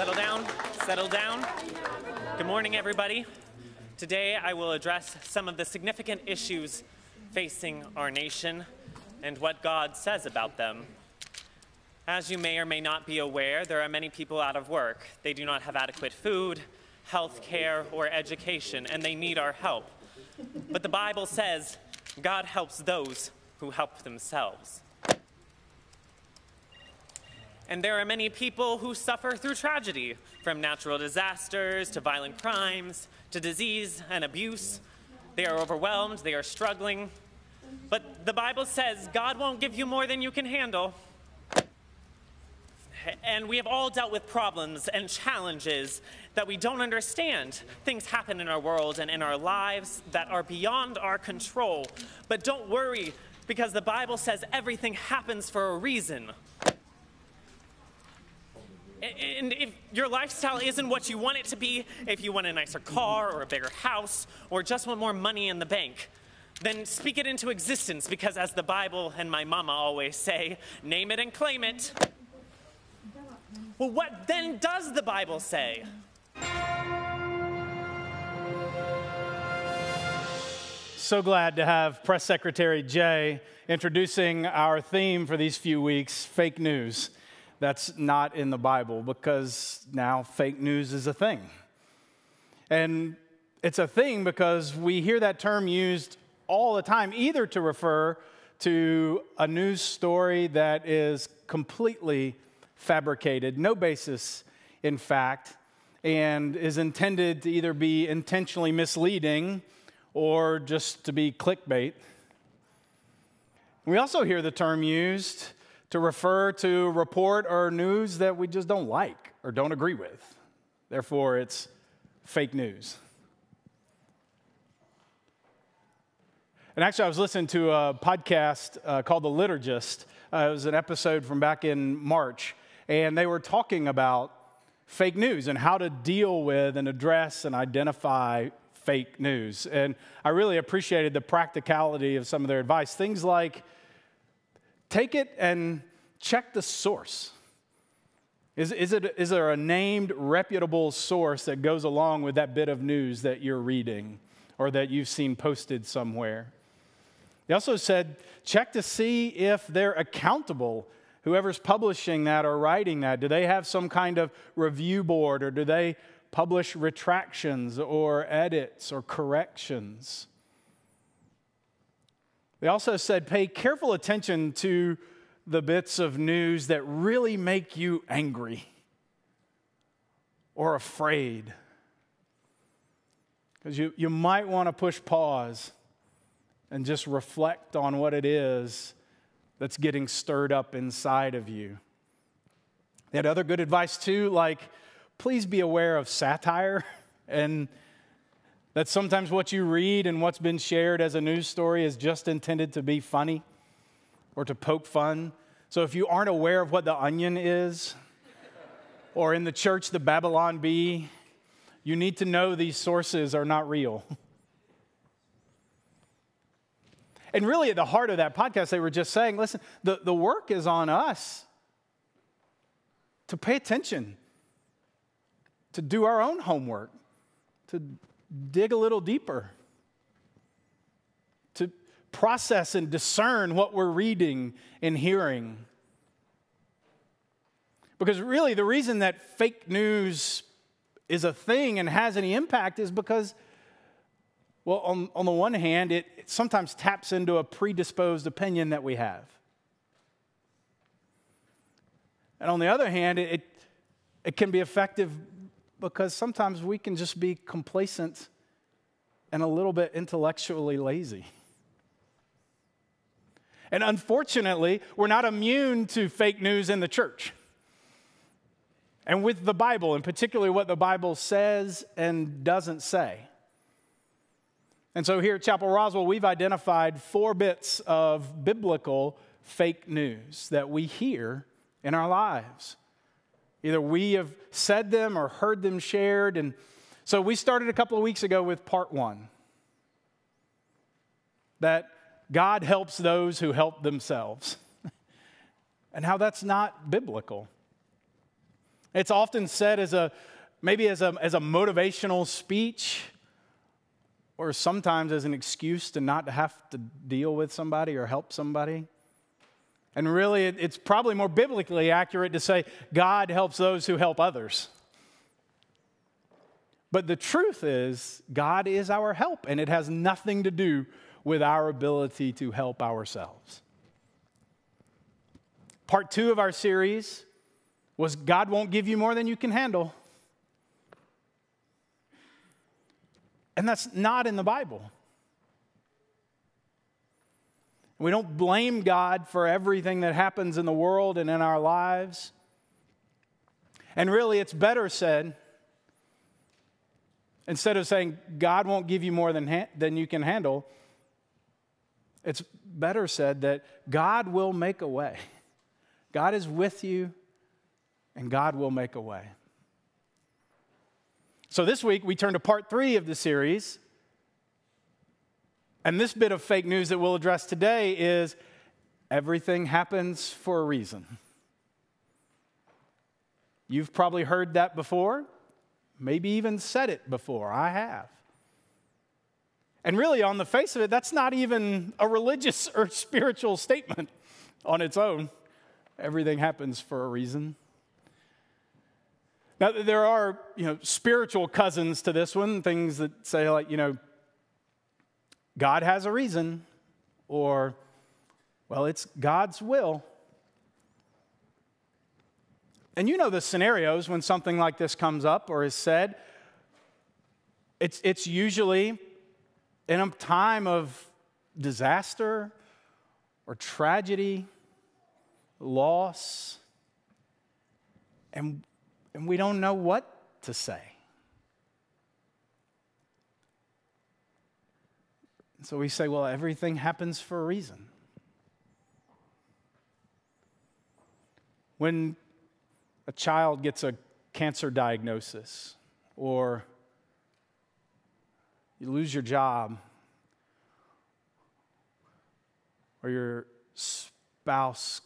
Settle down, settle down. Good morning, everybody. Today I will address some of the significant issues facing our nation and what God says about them. As you may or may not be aware, there are many people out of work. They do not have adequate food, health care, or education, and they need our help. But the Bible says God helps those who help themselves. And there are many people who suffer through tragedy, from natural disasters to violent crimes to disease and abuse. They are overwhelmed, they are struggling. But the Bible says God won't give you more than you can handle. And we have all dealt with problems and challenges that we don't understand. Things happen in our world and in our lives that are beyond our control. But don't worry, because the Bible says everything happens for a reason. And if your lifestyle isn't what you want it to be, if you want a nicer car or a bigger house or just want more money in the bank, then speak it into existence because, as the Bible and my mama always say, name it and claim it. Well, what then does the Bible say? So glad to have Press Secretary Jay introducing our theme for these few weeks fake news that's not in the Bible because now fake news is a thing. And it's a thing because we hear that term used all the time, either to refer to a news story that is completely fabricated, no basis in fact, and is intended to either be intentionally misleading or just to be clickbait. We also hear the term used to refer to report or news that we just don't like or don't agree with. Therefore, it's fake news. And actually, I was listening to a podcast uh, called The Liturgist. Uh, it was an episode from back in March, and they were talking about fake news and how to deal with and address and identify fake news. And I really appreciated the practicality of some of their advice. Things like, take it and check the source. Is, is, it, is there a named, reputable source that goes along with that bit of news that you're reading or that you've seen posted somewhere? They also said, check to see if they're accountable. Whoever's publishing that or writing that, do they have some kind of review board or do they publish retractions or edits or corrections? They also said pay careful attention to the bits of news that really make you angry or afraid. Because you, you might want to push pause and just reflect on what it is that's getting stirred up inside of you. They had other good advice too, like please be aware of satire and that sometimes what you read and what's been shared as a news story is just intended to be funny or to poke fun. So if you aren't aware of what the onion is, or in the church, the Babylon Bee, you need to know these sources are not real. And really, at the heart of that podcast, they were just saying listen, the, the work is on us to pay attention, to do our own homework, to dig a little deeper, process and discern what we're reading and hearing. Because really, the reason that fake news is a thing and has any impact is because, well, on, on the one hand, it, it sometimes taps into a predisposed opinion that we have. And on the other hand, it, it can be effective because sometimes we can just be complacent and a little bit intellectually lazy. And unfortunately, we're not immune to fake news in the church. And with the Bible, and particularly what the Bible says and doesn't say. And so here at Chapel Roswell, we've identified four bits of biblical fake news that we hear in our lives. Either we have said them or heard them shared. And so we started a couple of weeks ago with part one that God helps those who help themselves, and how that's not biblical. It's often said as a maybe as a, as a motivational speech or sometimes as an excuse to not have to deal with somebody or help somebody. And really, it's probably more biblically accurate to say God helps those who help others. But the truth is, God is our help, and it has nothing to do with our ability to help ourselves. Part two of our series was God won't give you more than you can handle. And that's not in the Bible. We don't blame God for everything that happens in the world and in our lives. And really, it's better said instead of saying, God won't give you more than, ha- than you can handle, it's better said that God will make a way. God is with you, and God will make a way. So this week, we turn to part three of the series. And this bit of fake news that we'll address today is everything happens for a reason. You've probably heard that before, maybe even said it before. I have. And really, on the face of it, that's not even a religious or spiritual statement on its own. Everything happens for a reason. Now, there are, you know, spiritual cousins to this one, things that say, like, you know, God has a reason, or, well, it's God's will. And you know the scenarios when something like this comes up or is said. It's, it's usually in a time of disaster or tragedy, loss, and, and we don't know what to say. so we say, well, everything happens for a reason. When a child gets a cancer diagnosis, or you lose your job, or your spouse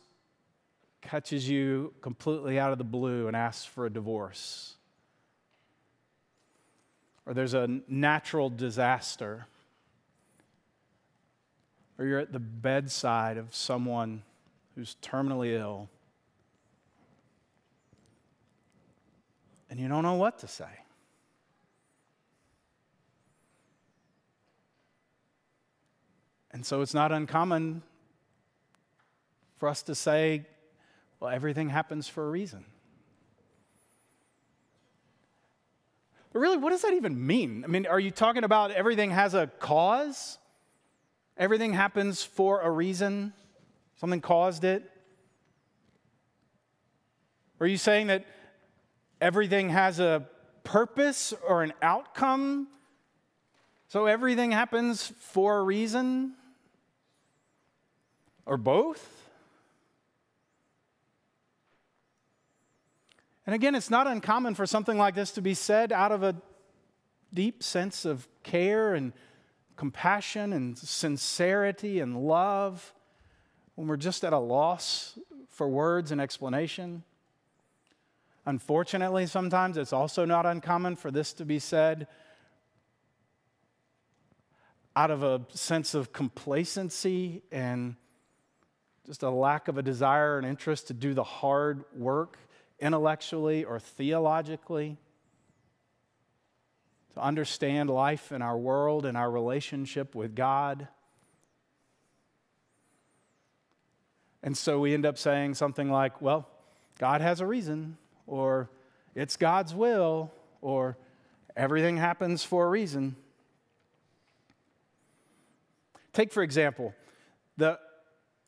catches you completely out of the blue and asks for a divorce, or there's a natural disaster or you're at the bedside of someone who's terminally ill and you don't know what to say. And so it's not uncommon for us to say, well, everything happens for a reason. But really, what does that even mean? I mean, are you talking about everything has a cause? Everything happens for a reason, something caused it. Are you saying that everything has a purpose or an outcome? So everything happens for a reason? Or both? And again, it's not uncommon for something like this to be said out of a deep sense of care and compassion and sincerity and love when we're just at a loss for words and explanation. Unfortunately, sometimes it's also not uncommon for this to be said out of a sense of complacency and just a lack of a desire and interest to do the hard work intellectually or theologically to understand life in our world and our relationship with God. And so we end up saying something like, well, God has a reason, or it's God's will, or everything happens for a reason. Take, for example, the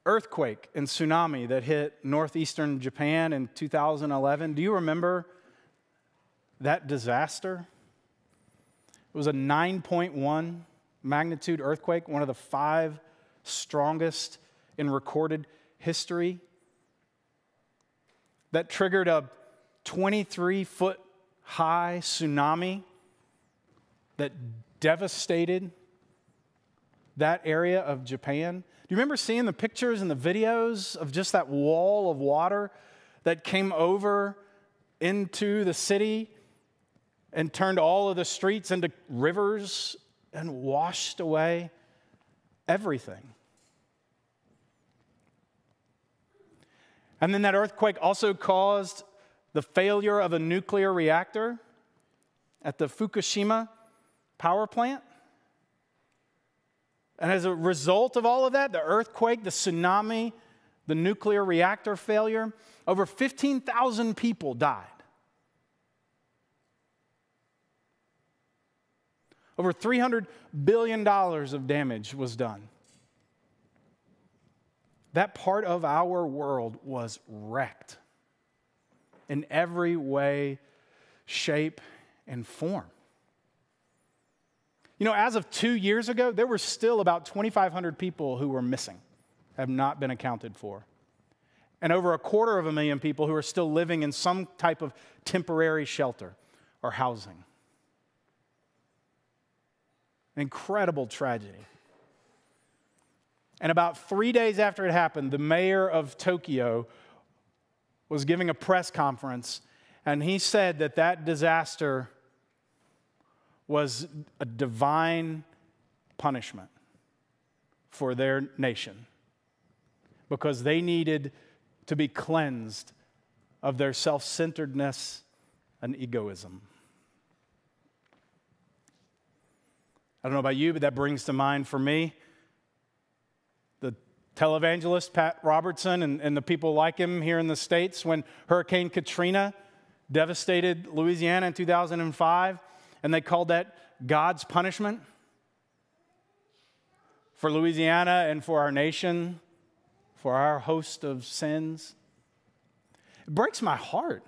earthquake and tsunami that hit northeastern Japan in 2011. Do you remember that disaster? It was a 9.1 magnitude earthquake, one of the five strongest in recorded history, that triggered a 23 foot high tsunami that devastated that area of Japan. Do you remember seeing the pictures and the videos of just that wall of water that came over into the city and turned all of the streets into rivers and washed away everything. And then that earthquake also caused the failure of a nuclear reactor at the Fukushima power plant. And as a result of all of that, the earthquake, the tsunami, the nuclear reactor failure, over 15,000 people died. Over $300 billion of damage was done. That part of our world was wrecked in every way, shape, and form. You know, as of two years ago, there were still about 2,500 people who were missing, have not been accounted for. And over a quarter of a million people who are still living in some type of temporary shelter or housing. An incredible tragedy. And about three days after it happened, the mayor of Tokyo was giving a press conference, and he said that that disaster was a divine punishment for their nation because they needed to be cleansed of their self centeredness and egoism. I don't know about you, but that brings to mind for me the televangelist Pat Robertson and, and the people like him here in the States when Hurricane Katrina devastated Louisiana in 2005, and they called that God's punishment for Louisiana and for our nation, for our host of sins. It breaks my heart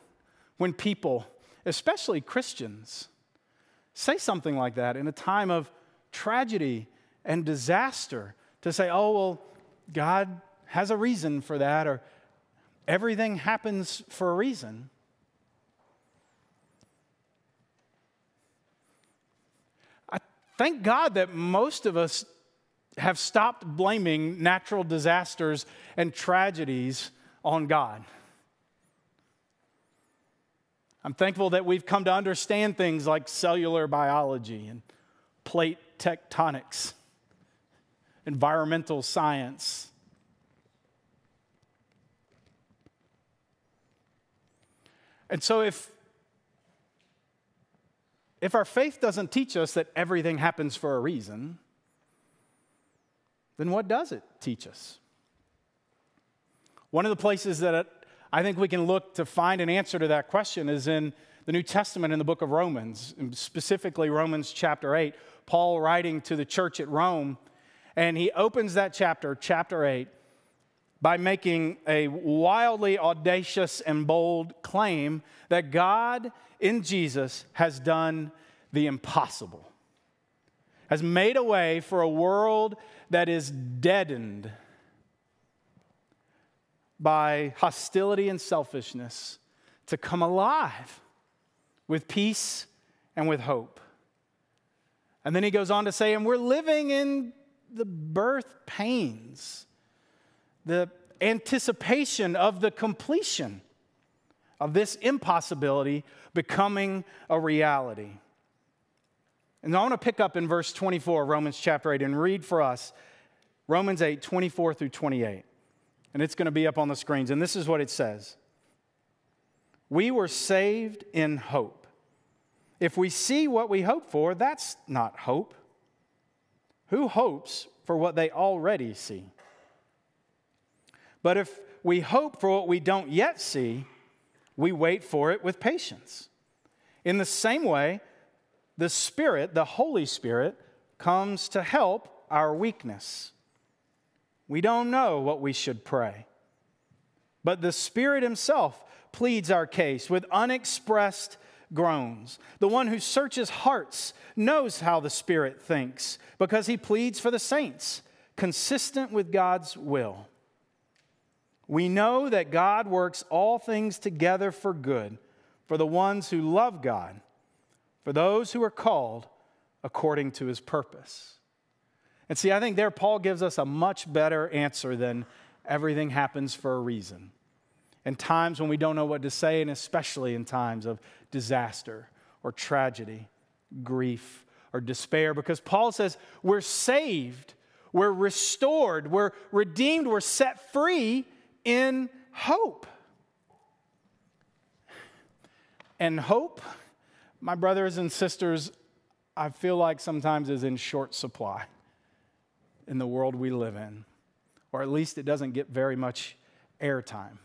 when people, especially Christians, say something like that in a time of tragedy and disaster to say, oh, well, God has a reason for that, or everything happens for a reason. I thank God that most of us have stopped blaming natural disasters and tragedies on God. I'm thankful that we've come to understand things like cellular biology and plate tectonics, environmental science. And so, if, if our faith doesn't teach us that everything happens for a reason, then what does it teach us? One of the places that I think we can look to find an answer to that question is in the New Testament in the book of Romans, specifically Romans chapter 8. Paul writing to the church at Rome, and he opens that chapter, chapter 8, by making a wildly audacious and bold claim that God in Jesus has done the impossible, has made a way for a world that is deadened by hostility and selfishness to come alive with peace and with hope. And then he goes on to say, and we're living in the birth pains, the anticipation of the completion of this impossibility becoming a reality. And I want to pick up in verse 24, Romans chapter 8, and read for us Romans 8, 24 through 28. And it's going to be up on the screens. And this is what it says We were saved in hope. If we see what we hope for, that's not hope. Who hopes for what they already see? But if we hope for what we don't yet see, we wait for it with patience. In the same way, the Spirit, the Holy Spirit, comes to help our weakness. We don't know what we should pray, but the Spirit Himself pleads our case with unexpressed groans. The one who searches hearts knows how the Spirit thinks because he pleads for the saints, consistent with God's will. We know that God works all things together for good for the ones who love God, for those who are called according to his purpose. And see, I think there Paul gives us a much better answer than everything happens for a reason. in times when we don't know what to say, and especially in times of disaster or tragedy, grief or despair, because Paul says we're saved, we're restored, we're redeemed, we're set free in hope. And hope, my brothers and sisters, I feel like sometimes is in short supply in the world we live in, or at least it doesn't get very much airtime.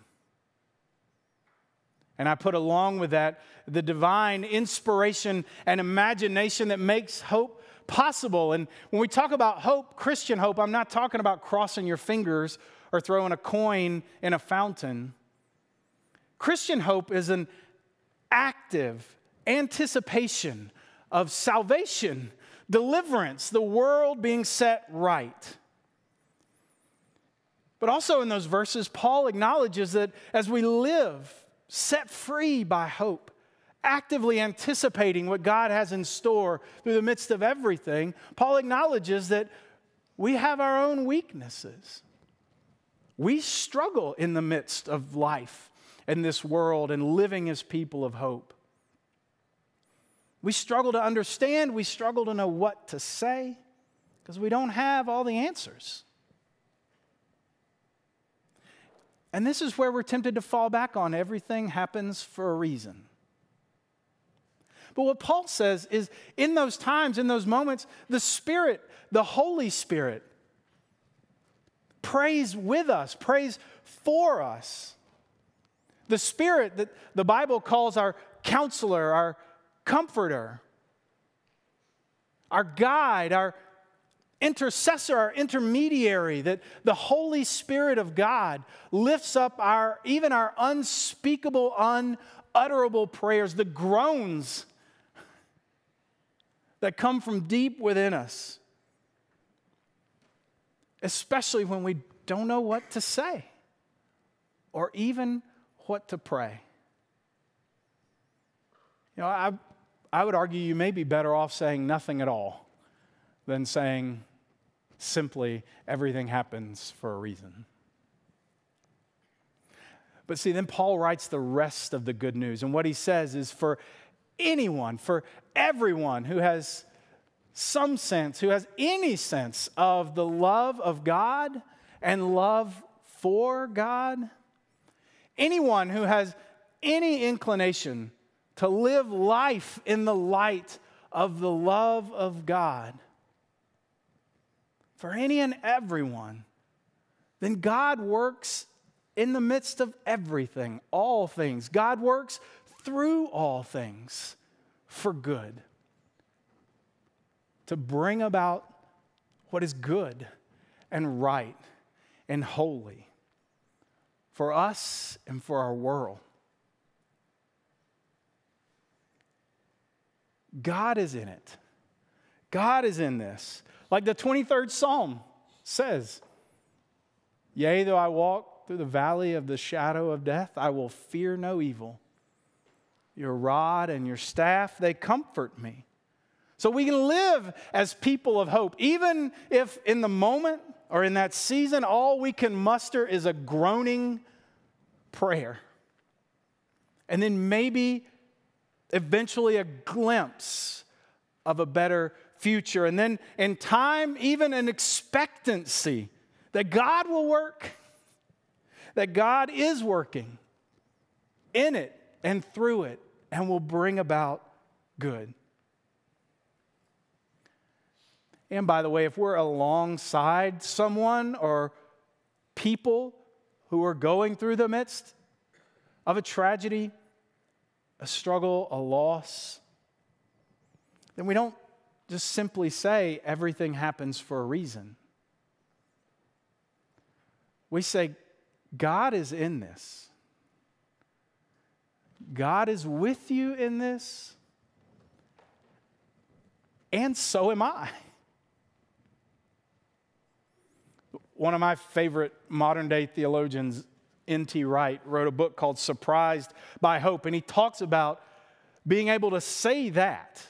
And I put along with that the divine inspiration and imagination that makes hope possible. And when we talk about hope, Christian hope, I'm not talking about crossing your fingers or throwing a coin in a fountain. Christian hope is an active anticipation of salvation, deliverance, the world being set right. But also in those verses, Paul acknowledges that as we live set free by hope, actively anticipating what God has in store through the midst of everything, Paul acknowledges that we have our own weaknesses. We struggle in the midst of life in this world and living as people of hope. We struggle to understand, we struggle to know what to say because we don't have all the answers. And this is where we're tempted to fall back on everything happens for a reason. But what Paul says is in those times, in those moments, the Spirit, the Holy Spirit, prays with us, prays for us. The Spirit that the Bible calls our counselor, our comforter, our guide, our intercessor, our intermediary, that the Holy Spirit of God lifts up our even our unspeakable, unutterable prayers, the groans that come from deep within us, especially when we don't know what to say or even what to pray. You know, I, I would argue you may be better off saying nothing at all than saying simply everything happens for a reason. But see, then Paul writes the rest of the good news. And what he says is for anyone, for everyone who has some sense, who has any sense of the love of God and love for God, anyone who has any inclination to live life in the light of the love of God, for any and everyone, then God works in the midst of everything, all things. God works through all things for good to bring about what is good and right and holy for us and for our world. God is in it. God is in this. Like the 23rd Psalm says, Yea, though I walk through the valley of the shadow of death, I will fear no evil. Your rod and your staff, they comfort me. So we can live as people of hope, even if in the moment or in that season, all we can muster is a groaning prayer. And then maybe eventually a glimpse of a better future. And then in time, even an expectancy that God will work, that God is working in it and through it and will bring about good. And by the way, if we're alongside someone or people who are going through the midst of a tragedy, a struggle, a loss, then we don't just simply say everything happens for a reason. We say, God is in this. God is with you in this, and so am I. One of my favorite modern day theologians, N.T. Wright, wrote a book called Surprised by Hope, and he talks about being able to say that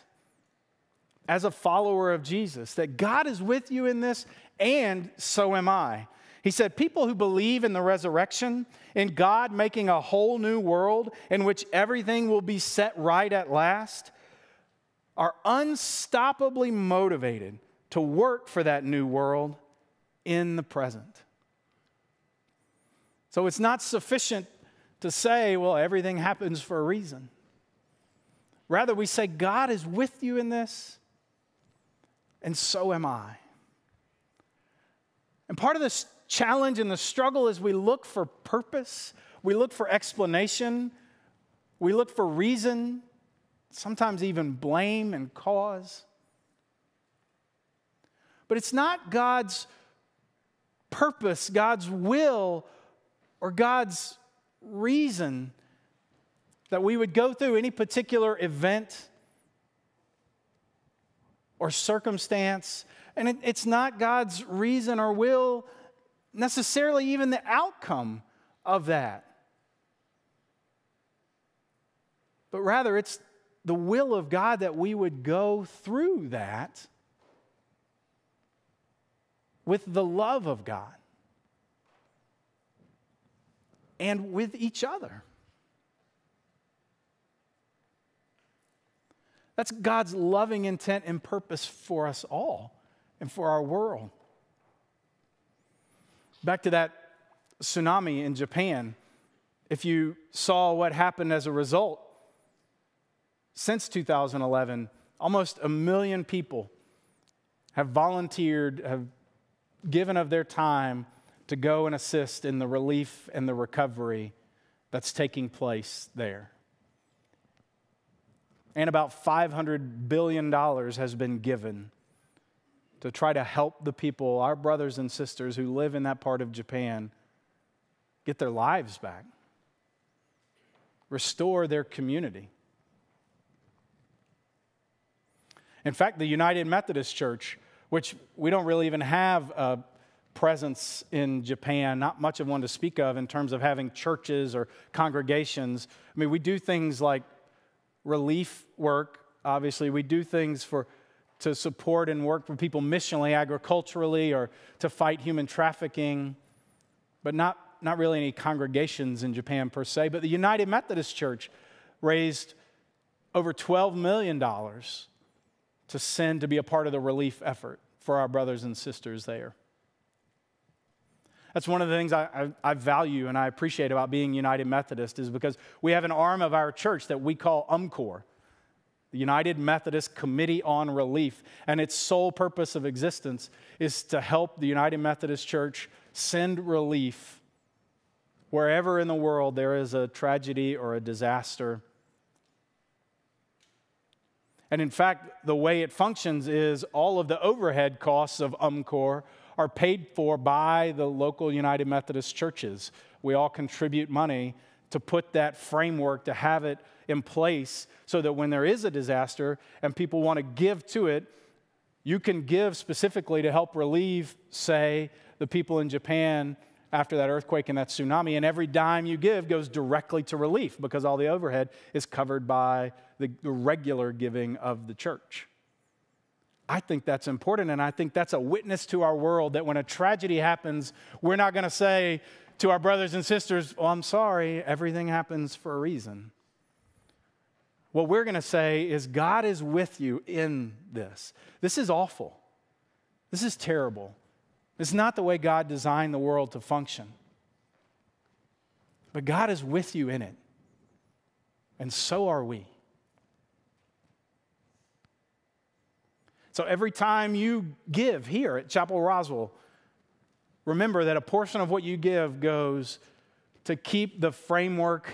as a follower of Jesus, that God is with you in this, and so am I. He said, People who believe in the resurrection, in God making a whole new world in which everything will be set right at last, are unstoppably motivated to work for that new world in the present. So it's not sufficient to say, well, everything happens for a reason. Rather, we say, God is with you in this, and so am I. And part of this challenge and the struggle is we look for purpose, we look for explanation, we look for reason, sometimes even blame and cause. But it's not God's purpose, God's will, or God's reason that we would go through any particular event or circumstance. And it, it's not God's reason or will, necessarily even the outcome of that. But rather, it's the will of God that we would go through that with the love of God and with each other. That's God's loving intent and purpose for us all and for our world. Back to that tsunami in Japan, if you saw what happened as a result, since 2011, almost a million people have volunteered, have given of their time to go and assist in the relief and the recovery that's taking place there. And about $500 billion has been given to try to help the people, our brothers and sisters who live in that part of Japan, get their lives back, restore their community. In fact, the United Methodist Church, which we don't really even have a presence in Japan, not much of one to speak of in terms of having churches or congregations. I mean, we do things like relief work, obviously, we do things for to support and work for people missionally, agriculturally, or to fight human trafficking, but not, not really any congregations in Japan per se. But the United Methodist Church raised over $12 million to send to be a part of the relief effort for our brothers and sisters there. That's one of the things I, I, I, value and I appreciate about being United Methodist is because we have an arm of our church that we call UMCOR, the United Methodist Committee on Relief. And its sole purpose of existence is to help the United Methodist Church send relief wherever in the world there is a tragedy or a disaster. And in fact, the way it functions is all of the overhead costs of UMCOR are paid for by the local United Methodist churches. We all contribute money to put that framework, to have it in place so that when there is a disaster and people want to give to it, you can give specifically to help relieve, say, the people in Japan after that earthquake and that tsunami. And every dime you give goes directly to relief because all the overhead is covered by the regular giving of the church. I think that's important, and I think that's a witness to our world that when a tragedy happens, we're not going to say to our brothers and sisters, Oh, I'm sorry, everything happens for a reason. What we're going to say is, God is with you in this. This is awful. This is terrible. It's not the way God designed the world to function. But God is with you in it. And so are we. So every time you give here at Chapel Roswell, remember that a portion of what you give goes to keep the framework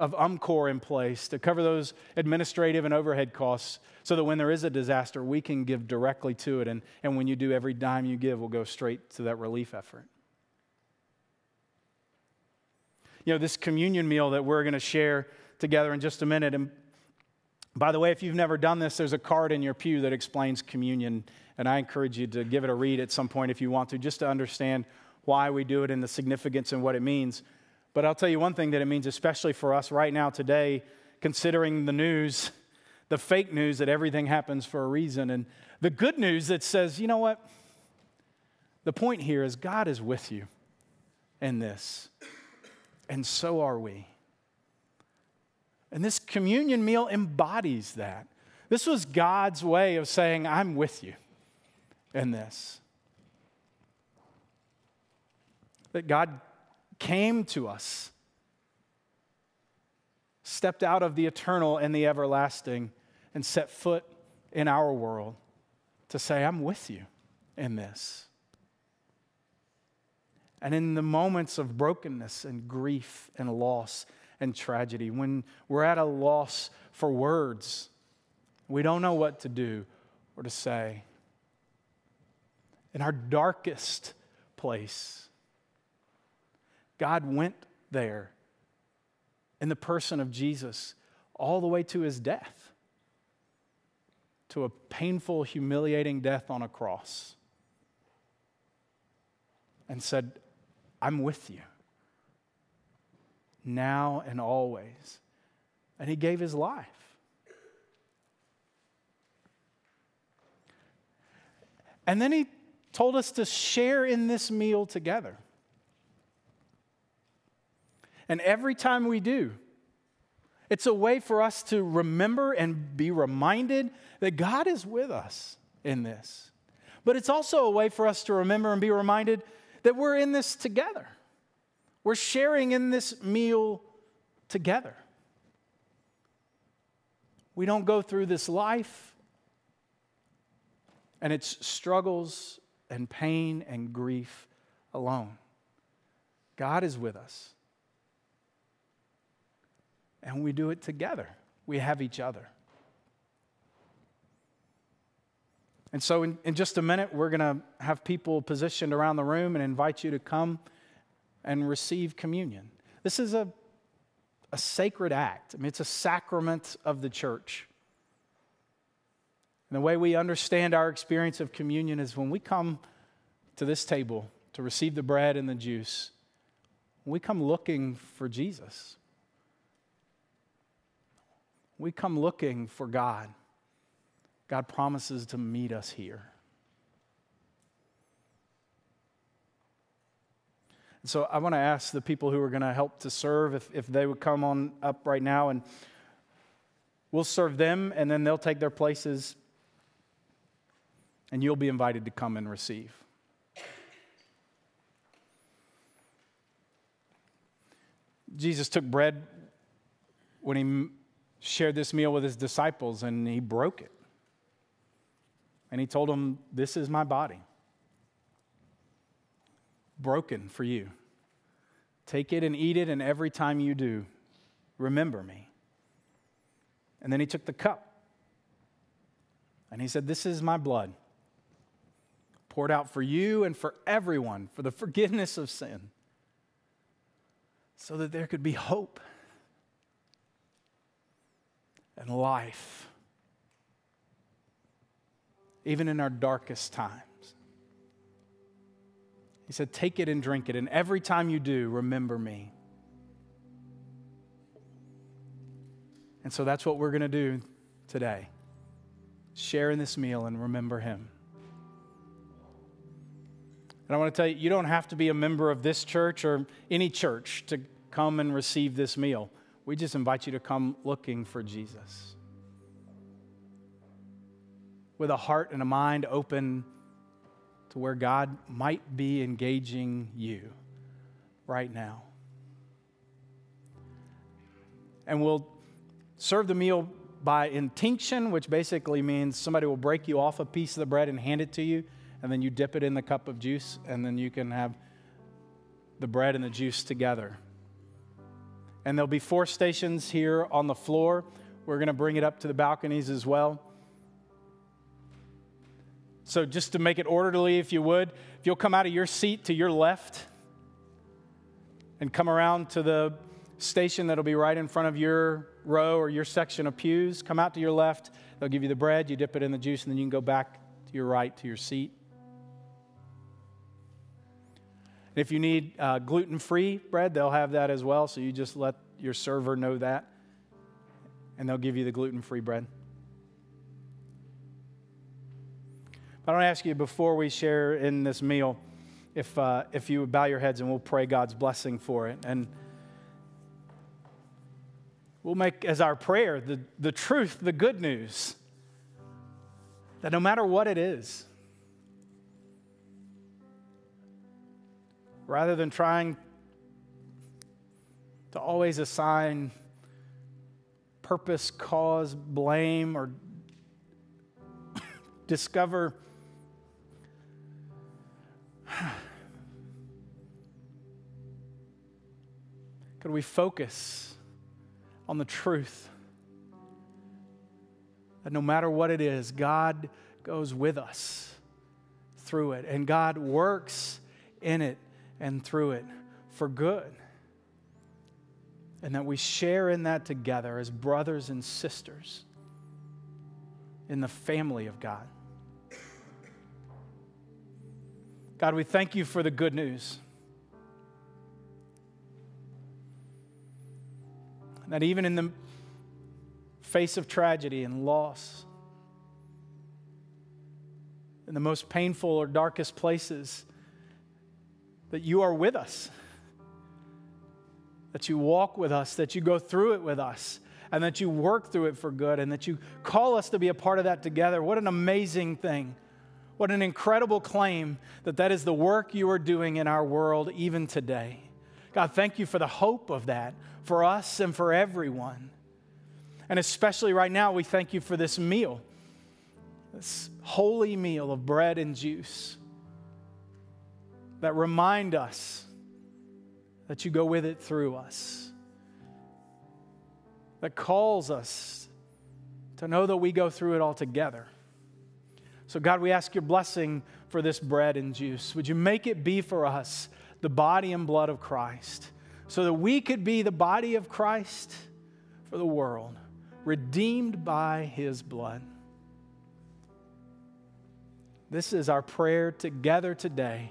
of UMCOR in place to cover those administrative and overhead costs so that when there is a disaster, we can give directly to it. And, and when you do, every dime you give will go straight to that relief effort. You know, this communion meal that we're going to share together in just a minute, and by the way, if you've never done this, there's a card in your pew that explains communion, and I encourage you to give it a read at some point if you want to, just to understand why we do it and the significance and what it means. But I'll tell you one thing that it means, especially for us right now today, considering the news, the fake news that everything happens for a reason, and the good news that says, you know what? The point here is God is with you in this, and so are we. And this communion meal embodies that. This was God's way of saying, I'm with you in this. That God came to us, stepped out of the eternal and the everlasting, and set foot in our world to say, I'm with you in this. And in the moments of brokenness and grief and loss and tragedy, when we're at a loss for words, we don't know what to do or to say. In our darkest place, God went there in the person of Jesus all the way to his death, to a painful, humiliating death on a cross, and said, I'm with you now and always. And he gave his life. And then he told us to share in this meal together. And every time we do, it's a way for us to remember and be reminded that God is with us in this. But it's also a way for us to remember and be reminded that we're in this together. We're sharing in this meal together. We don't go through this life and its struggles and pain and grief alone. God is with us. And we do it together. We have each other. And so, in, in just a minute, we're going to have people positioned around the room and invite you to come and receive communion. This is a, a sacred act, I mean, it's a sacrament of the church. And the way we understand our experience of communion is when we come to this table to receive the bread and the juice, we come looking for Jesus. We come looking for God. God promises to meet us here. So I want to ask the people who are going to help to serve if, if they would come on up right now and we'll serve them and then they'll take their places and you'll be invited to come and receive. Jesus took bread when he shared this meal with his disciples and he broke it. And he told them, This is my body, broken for you. Take it and eat it, and every time you do, remember me. And then he took the cup and he said, This is my blood, poured out for you and for everyone for the forgiveness of sin, so that there could be hope and life even in our darkest times. He said, Take it and drink it, and every time you do, remember me. And so that's what we're going to do today share in this meal and remember him. And I want to tell you, you don't have to be a member of this church or any church to come and receive this meal. We just invite you to come looking for Jesus with a heart and a mind open to where God might be engaging you right now. And we'll serve the meal by intinction, which basically means somebody will break you off a piece of the bread and hand it to you, and then you dip it in the cup of juice, and then you can have the bread and the juice together. And there'll be four stations here on the floor. We're going to bring it up to the balconies as well. So, just to make it orderly, if you would, if you'll come out of your seat to your left and come around to the station that'll be right in front of your row or your section of pews, come out to your left. They'll give you the bread, you dip it in the juice, and then you can go back to your right to your seat. If you need uh, gluten free bread, they'll have that as well. So you just let your server know that, and they'll give you the gluten free bread. I want to ask you before we share in this meal if, uh, if you would bow your heads and we'll pray God's blessing for it. And we'll make as our prayer the, the truth, the good news, that no matter what it is, rather than trying to always assign purpose, cause, blame, or discover could we focus on the truth that no matter what it is, God goes with us through it, and God works in it and through it for good. And that we share in that together as brothers and sisters in the family of God. God, we thank you for the good news. That even in the face of tragedy and loss, in the most painful or darkest places, that you are with us, that you walk with us, that you go through it with us, and that you work through it for good, and that you call us to be a part of that together. What an amazing thing. What an incredible claim that that is the work you are doing in our world even today. God, thank you for the hope of that for us and for everyone. And especially right now, we thank you for this meal, this holy meal of bread and juice that remind us that you go with it through us, that calls us to know that we go through it all together. So, God, we ask your blessing for this bread and juice. Would you make it be for us the body and blood of Christ so that we could be the body of Christ for the world, redeemed by his blood? This is our prayer together today.